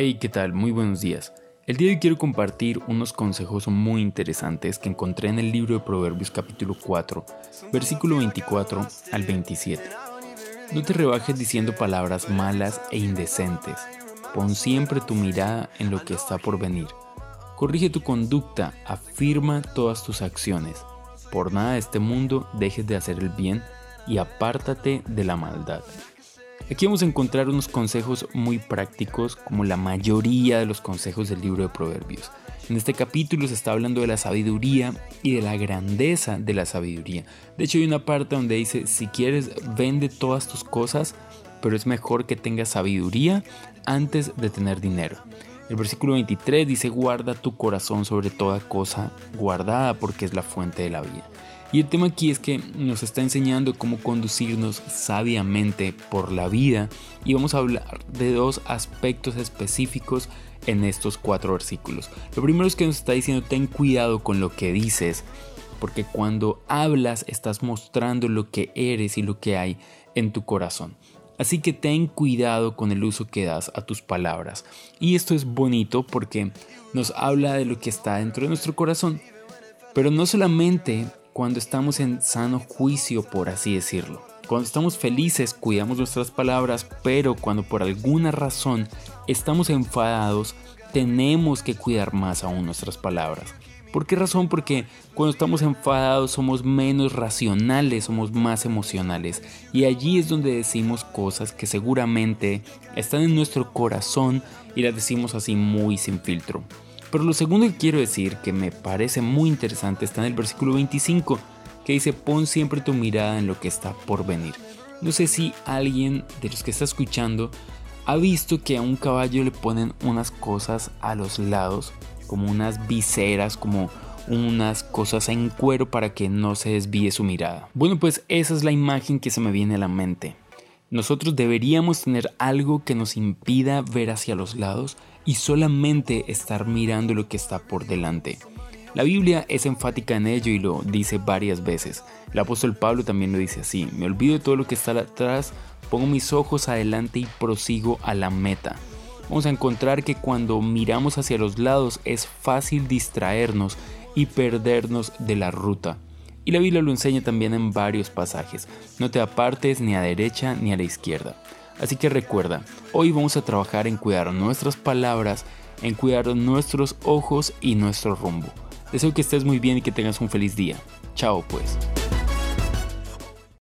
Hey, ¿qué tal? Muy buenos días. El día de hoy quiero compartir unos consejos muy interesantes que encontré en el libro de Proverbios capítulo 4, versículo 24 al 27. No te rebajes diciendo palabras malas e indecentes. Pon siempre tu mirada en lo que está por venir. Corrige tu conducta, afirma todas tus acciones. Por nada de este mundo dejes de hacer el bien y apártate de la maldad. Aquí vamos a encontrar unos consejos muy prácticos como la mayoría de los consejos del libro de Proverbios. En este capítulo se está hablando de la sabiduría y de la grandeza de la sabiduría. De hecho hay una parte donde dice, si quieres, vende todas tus cosas, pero es mejor que tengas sabiduría antes de tener dinero. El versículo 23 dice, guarda tu corazón sobre toda cosa guardada porque es la fuente de la vida. Y el tema aquí es que nos está enseñando cómo conducirnos sabiamente por la vida y vamos a hablar de dos aspectos específicos en estos cuatro versículos. Lo primero es que nos está diciendo ten cuidado con lo que dices, porque cuando hablas estás mostrando lo que eres y lo que hay en tu corazón. Así que ten cuidado con el uso que das a tus palabras. Y esto es bonito porque nos habla de lo que está dentro de nuestro corazón. Pero no solamente cuando estamos en sano juicio, por así decirlo. Cuando estamos felices, cuidamos nuestras palabras, pero cuando por alguna razón estamos enfadados, tenemos que cuidar más aún nuestras palabras. ¿Por qué razón? Porque cuando estamos enfadados somos menos racionales, somos más emocionales. Y allí es donde decimos cosas que seguramente están en nuestro corazón y las decimos así muy sin filtro. Pero lo segundo que quiero decir, que me parece muy interesante, está en el versículo 25, que dice, pon siempre tu mirada en lo que está por venir. No sé si alguien de los que está escuchando ha visto que a un caballo le ponen unas cosas a los lados, como unas viseras, como unas cosas en cuero para que no se desvíe su mirada. Bueno, pues esa es la imagen que se me viene a la mente. Nosotros deberíamos tener algo que nos impida ver hacia los lados y solamente estar mirando lo que está por delante. La Biblia es enfática en ello y lo dice varias veces. El apóstol Pablo también lo dice así, me olvido de todo lo que está atrás, pongo mis ojos adelante y prosigo a la meta. Vamos a encontrar que cuando miramos hacia los lados es fácil distraernos y perdernos de la ruta. Y la Biblia lo enseña también en varios pasajes. No te apartes ni a derecha ni a la izquierda. Así que recuerda, hoy vamos a trabajar en cuidar nuestras palabras, en cuidar nuestros ojos y nuestro rumbo. Deseo que estés muy bien y que tengas un feliz día. Chao pues.